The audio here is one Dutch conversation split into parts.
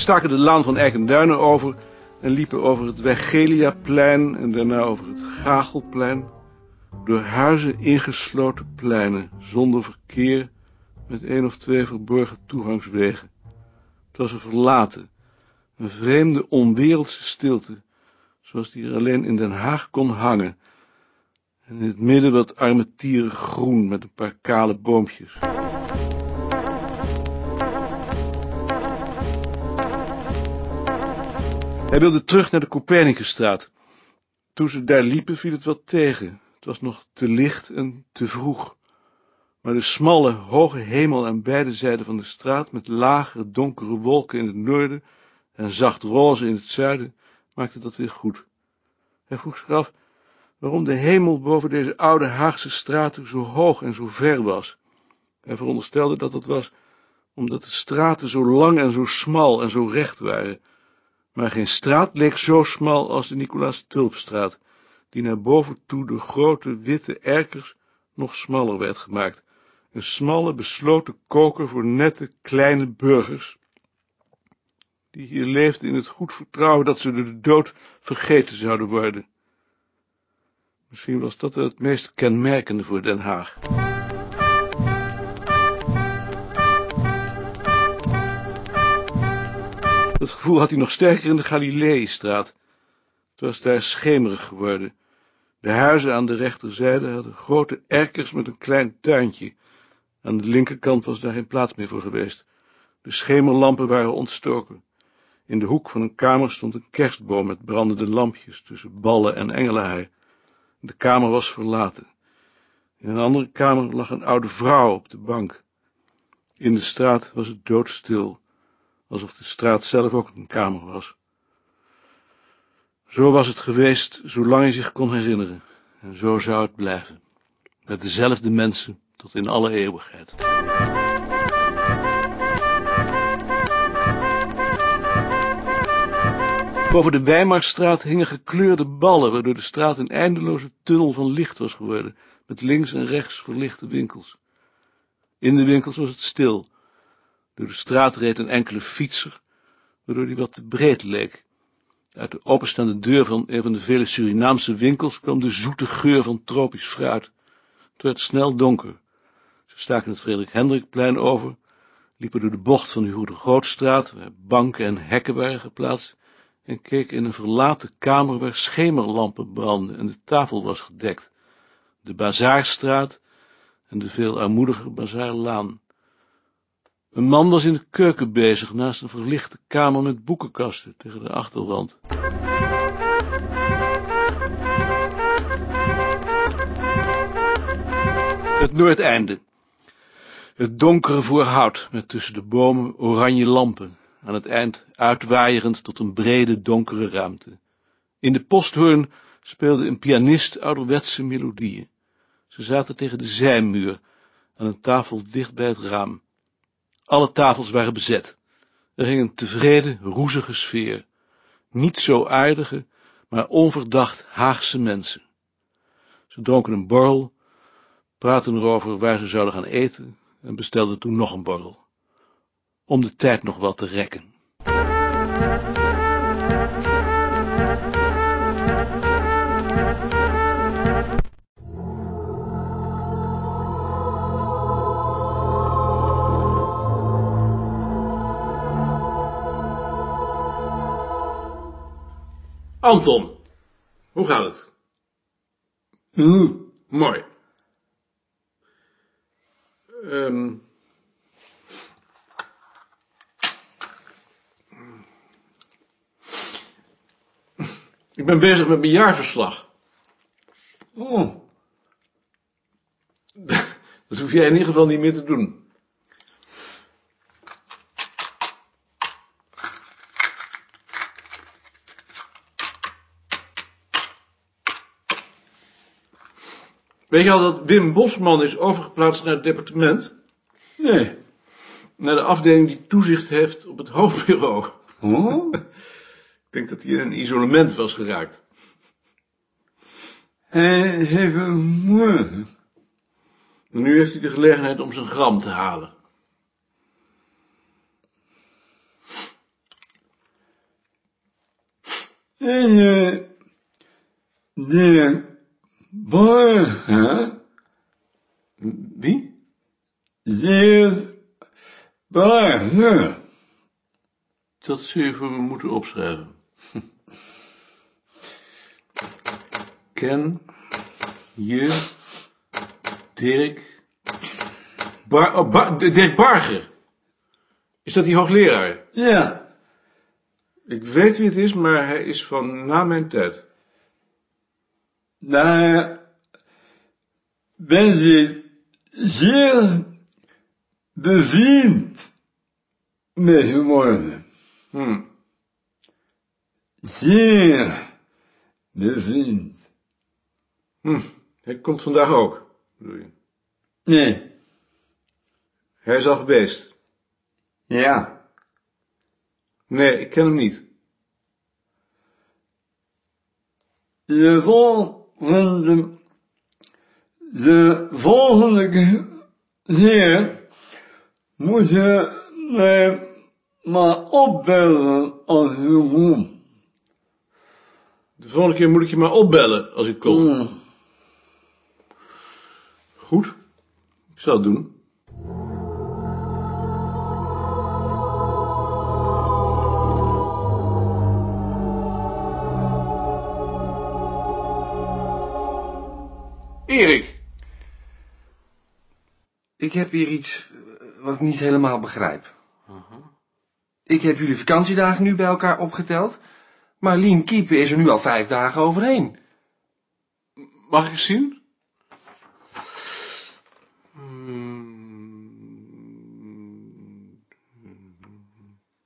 Staken de laan van Eikenduinen over en liepen over het Wegeliaplein en daarna over het Gachelplein. Door huizen ingesloten pleinen, zonder verkeer, met één of twee verborgen toegangswegen. Het was er verlaten, een vreemde, onwereldse stilte, zoals die er alleen in Den Haag kon hangen. En in het midden wat armetierig groen met een paar kale boompjes. Hij wilde terug naar de Copernicusstraat. Toen ze daar liepen viel het wat tegen. Het was nog te licht en te vroeg. Maar de smalle, hoge hemel aan beide zijden van de straat, met lagere, donkere wolken in het noorden en zacht roze in het zuiden, maakte dat weer goed. Hij vroeg zich af waarom de hemel boven deze oude Haagse straten zo hoog en zo ver was. Hij veronderstelde dat het was omdat de straten zo lang en zo smal en zo recht waren. Maar geen straat leek zo smal als de Nicolaas Tulpstraat, die naar boven toe door grote witte erkers nog smaller werd gemaakt. Een smalle, besloten koker voor nette, kleine burgers, die hier leefden in het goed vertrouwen dat ze door de dood vergeten zouden worden. Misschien was dat het meest kenmerkende voor Den Haag. Dat gevoel had hij nog sterker in de Galileestraat. Het was daar schemerig geworden. De huizen aan de rechterzijde hadden grote erkers met een klein tuintje. Aan de linkerkant was daar geen plaats meer voor geweest. De schemerlampen waren ontstoken. In de hoek van een kamer stond een kerstboom met brandende lampjes tussen ballen en engelenhaar. De kamer was verlaten. In een andere kamer lag een oude vrouw op de bank. In de straat was het doodstil, alsof de straat zelf ook een kamer was. Zo was het geweest, zolang hij zich kon herinneren, en zo zou het blijven, met dezelfde mensen tot in alle eeuwigheid. Boven de Weimarstraat hingen gekleurde ballen, waardoor de straat een eindeloze tunnel van licht was geworden, met links en rechts verlichte winkels. In de winkels was het stil. Door de straat reed een enkele fietser, waardoor die wat te breed leek. Uit de openstaande deur van een van de vele Surinaamse winkels kwam de zoete geur van tropisch fruit. Het werd snel donker. Ze staken het Frederik Hendrikplein over, liepen door de bocht van de Hoede Grootstraat, waar banken en hekken waren geplaatst, en keek in een verlaten kamer waar schemerlampen brandden en de tafel was gedekt, de Bazaarstraat en de veel armoediger Bazaarlaan. Een man was in de keuken bezig, naast een verlichte kamer met boekenkasten tegen de achterwand. Het Noordeinde. Het donkere voorhout, met tussen de bomen oranje lampen, aan het eind uitwaaierend tot een brede, donkere ruimte. In de posthoorn speelde een pianist ouderwetse melodieën. Ze zaten tegen de zijmuur, aan een tafel dicht bij het raam. Alle tafels waren bezet. Er hing een tevreden, roezige sfeer. Niet zo aardige, maar onverdacht Haagse mensen. Ze dronken een borrel, praten erover waar ze zouden gaan eten en bestelden toen nog een borrel om de tijd nog wel te rekken. Anton, hoe gaat het? Mm, Mooi. Ehm Ik ben bezig met mijn jaarverslag. oh, Dat hoef jij in ieder geval niet meer te doen. Weet je al dat Wim Bosman is overgeplaatst naar het departement? nee. Naar de afdeling die toezicht heeft op het hoofdbureau. Oh, Ik denk dat hij in een isolement was geraakt. hij heeft een. En nu heeft hij de gelegenheid om zijn gram te halen. En eh, de borgen, Wie? zeer borgen. Dat zul je voor me moeten opschrijven. Ken je Dirk Bar oh, Bar- Dirk Barger? Is dat die hoogleraar? Ja, Ik weet wie het is, maar hij is van na mijn tijd. Daar ben je zeer bevriend mee geworden. Hm. Zeer bevriend. Hm. Hij komt vandaag ook, bedoel je? Nee, Hij is al geweest. ja. Nee, ik ken hem niet. De volgende, de volgende keer moet je mij maar opbellen als je komt. De volgende keer moet ik je maar opbellen als ik kom. Mm. Goed, ik zal het doen. Erik, Ik heb hier iets eh, wat ik niet helemaal begrijp. Ik heb jullie vakantiedagen nu bij elkaar opgeteld, maar Lien Kiepen is er nu al vijf dagen overheen. mag ik eens zien?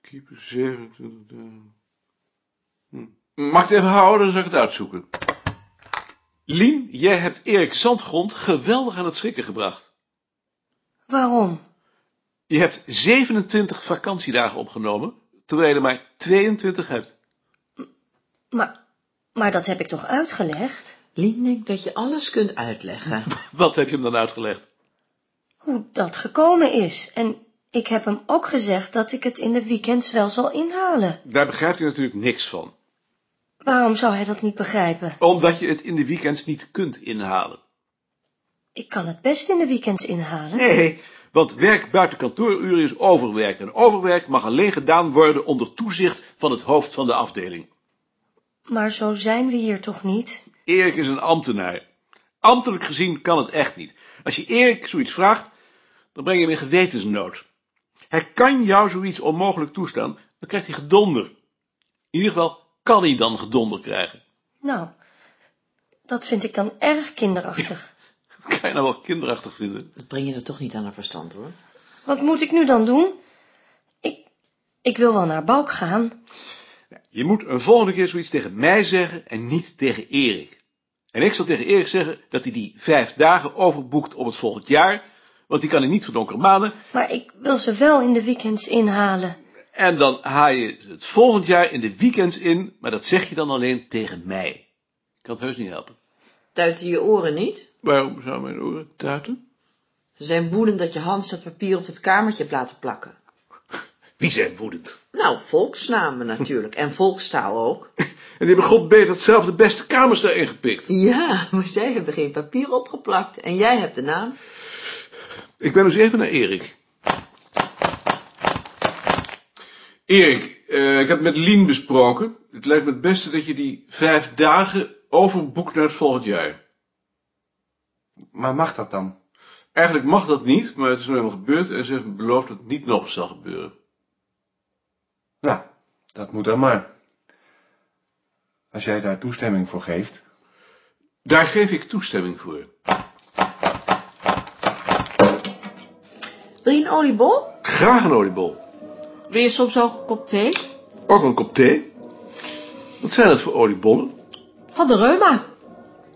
Keep 27 dagen. Hm. Mag ik het even houden, dan zal ik het uitzoeken. Lien, jij hebt Erik Zandgrond geweldig aan het schrikken gebracht. Waarom? Je hebt 27 vakantiedagen opgenomen, terwijl je er maar 22 hebt. Maar, maar dat heb ik toch uitgelegd? Lien denkt dat je alles kunt uitleggen. Wat heb je hem dan uitgelegd? Hoe dat gekomen is. En ik heb hem ook gezegd dat ik het in de weekends wel zal inhalen. Daar begrijpt hij natuurlijk niks van. Waarom zou hij dat niet begrijpen? Omdat je het in de weekends niet kunt inhalen. Ik kan het best in de weekends inhalen. Nee, want werk buiten kantooruren is overwerk. En overwerk mag alleen gedaan worden onder toezicht van het hoofd van de afdeling. Maar zo zijn we hier toch niet? Erik is een ambtenaar. Ambtelijk gezien kan het echt niet. Als je Erik zoiets vraagt, dan breng je hem in gewetensnood. Hij kan jou zoiets onmogelijk toestaan, dan krijgt hij gedonder. In ieder geval kan hij dan gedonder krijgen. Nou, dat vind ik dan erg kinderachtig. Kan je nou wel kinderachtig vinden? Dat breng je er toch niet aan haar verstand hoor. Wat moet ik nu dan doen? Ik, ik wil wel naar Balk gaan. Je moet een volgende keer zoiets tegen mij zeggen en niet tegen Erik. En ik zal tegen Erik zeggen dat hij die vijf dagen overboekt op het volgend jaar, want die kan hij niet voor donkere maanden. Maar ik wil ze wel in de weekends inhalen. En dan haal je het volgend jaar in de weekends in, maar dat zeg je dan alleen tegen mij. Ik kan het heus niet helpen. Tuiten je oren niet? Waarom zou mijn oren tuiten? Ze zijn woedend dat je Hans dat papier op het kamertje hebt laten plakken. Wie zijn woedend? Nou, volksnamen natuurlijk. En volkstaal ook. En die hebben god beter zelf de beste kamers daarin gepikt. Ja, maar zij hebben geen papier opgeplakt. En jij hebt de naam. Ik ben dus even naar Erik. Erik, eh, ik heb met Lien besproken. Het lijkt me het beste dat je die vijf dagen overboekt naar het volgend jaar. Maar mag dat dan? Eigenlijk mag dat niet, maar het is nu helemaal gebeurd en ze heeft me beloofd dat het niet nog zal gebeuren. Nou, dat moet dan maar. Als jij daar toestemming voor geeft. Daar geef ik toestemming voor. Wil je een oliebol? Graag een oliebol. Wil je soms ook een kop thee? Ook een kop thee. Wat zijn dat voor oliebollen? Van de reuma.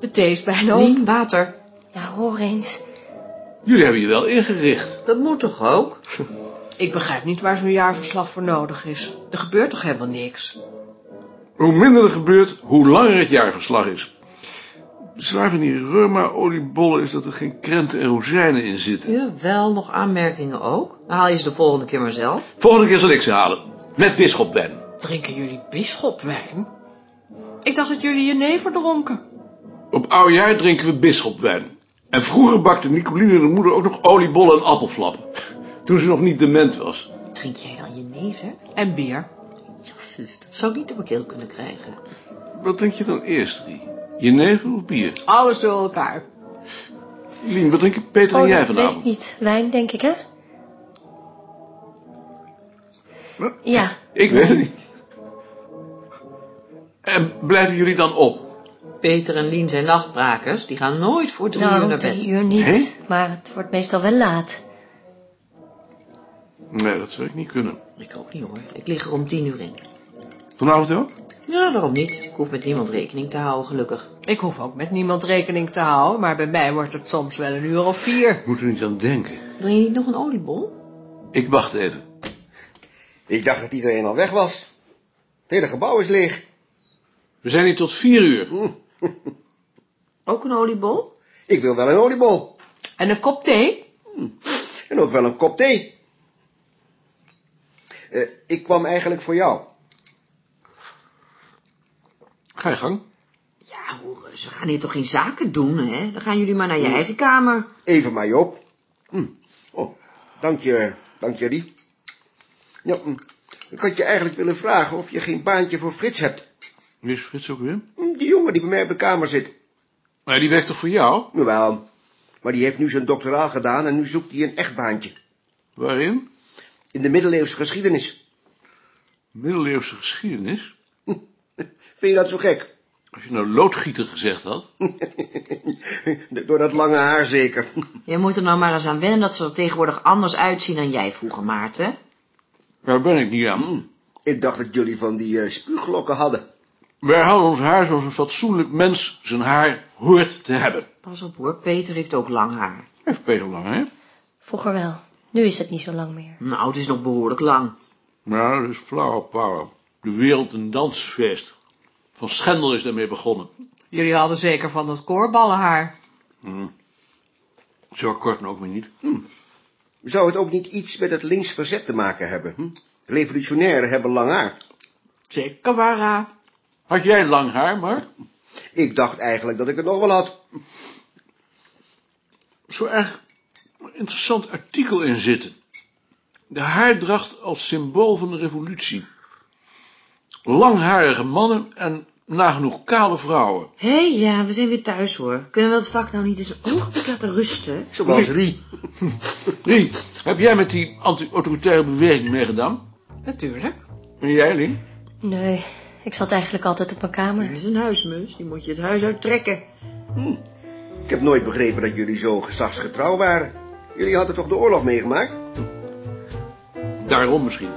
De thee is bijna op. Lien, water. Ja, hoor eens. Jullie hebben je wel ingericht. Dat moet toch ook? Ik begrijp niet waar zo'n jaarverslag voor nodig is. Er gebeurt toch helemaal niks? Hoe minder er gebeurt, hoe langer het jaarverslag is. Zwaar van die reuma-oliebollen is dat er geen krenten en rozijnen in zitten. Ja, wel nog aanmerkingen ook. Dan haal je ze de volgende keer maar zelf. Volgende keer zal ik ze halen. Met bisschopwijn. Drinken jullie bisschopwijn? Ik dacht dat jullie jenever dronken. Op oudjaar drinken we bisschopwijn. En vroeger bakte Nicoline de moeder ook nog oliebollen en appelflappen. Toen ze nog niet dement was. Drink jij dan jenever? En bier. Ja, fuf, dat zou ik niet op mijn keel kunnen krijgen. Wat drink je dan eerst, Rie? Jenever of bier? Alles door elkaar. Lien, wat drinken Peter en Oh, jij dat weet ik vanavond? niet. Wijn, denk ik, hè? Wat? Ja, Ik weet het niet. En blijven jullie dan op? Peter en Lien zijn nachtbrakers. Die gaan nooit voor drie uur nou, naar bed. drie uur niet. Maar het wordt meestal wel laat. Nee, dat zou ik niet kunnen. Ik ook niet hoor. Ik lig er om tien uur in. Vanavond ook? Ja, waarom niet? Ik hoef met niemand rekening te houden, gelukkig. Ik hoef ook met niemand rekening te houden, maar bij mij wordt het soms wel een uur of vier. Moet er niet aan denken. Wil je niet nog een oliebol? Ik wacht even. Ik dacht dat iedereen al weg was. Het hele gebouw is leeg. We zijn hier tot vier uur. Ook een oliebol? Ik wil wel een oliebol. En een kop thee? En ook wel een kop thee. Eh, ik kwam eigenlijk voor jou. Ga je gang. Ja, hoor, ze gaan hier toch geen zaken doen, hè? Dan gaan jullie maar naar je eigen kamer. Even maar, Joop. Hm. Oh, dank je, dank je, Rie. Ja, hm. Ik had je eigenlijk willen vragen of je geen baantje voor Frits hebt. Wie is Frits ook weer? Hm, Die jongen die bij mij op de kamer zit. Maar die werkt toch voor jou? Jawel, maar die heeft nu zijn doctoraal gedaan en nu zoekt hij een echt baantje. Waarin? In de middeleeuwse geschiedenis. Middeleeuwse geschiedenis. Vind je dat zo gek? Als je nou loodgieter gezegd had. Door dat lange haar zeker. Jij moet er nou maar eens aan wennen dat ze er tegenwoordig anders uitzien dan jij vroeger, Maarten. Daar ben ik niet aan. Ik dacht dat jullie van die eh, spuuglokken hadden. Wij houden ons haar zoals een fatsoenlijk mens zijn haar hoort te hebben. Pas op hoor, Peter heeft ook lang haar. Heeft Peter lang, hè? Vroeger wel. Nu is het niet zo lang meer. Nou, het is nog behoorlijk lang. Nou, dat is flower power. De wereld een dansfeest. Van Schendel is daarmee begonnen. Jullie hadden zeker van dat koorballenhaar. Hm. Zo kort nog maar niet. Zou het ook niet iets met het links verzet te maken hebben? Hm? Revolutionairen hebben lang haar. Zeker waar. Had jij lang haar, Mark? Ik dacht eigenlijk dat ik het nog wel had. Zo erg een interessant artikel in zitten. De haardracht als symbool van de revolutie. Langharige mannen en nagenoeg kale vrouwen. Hé, ja, we zijn weer thuis hoor. Kunnen we het vak nou niet eens een ogenblik laten rusten? Zoals Rie. Rie, heb jij met die anti-autoritaire beweging meegedaan? Natuurlijk. En jij, Lien? Nee, ik zat eigenlijk altijd op mijn Dat kamer. is een huismus, die moet je het huis uittrekken. Ik heb nooit begrepen dat jullie zo gezagsgetrouw waren. Jullie hadden toch de oorlog meegemaakt? Daarom misschien.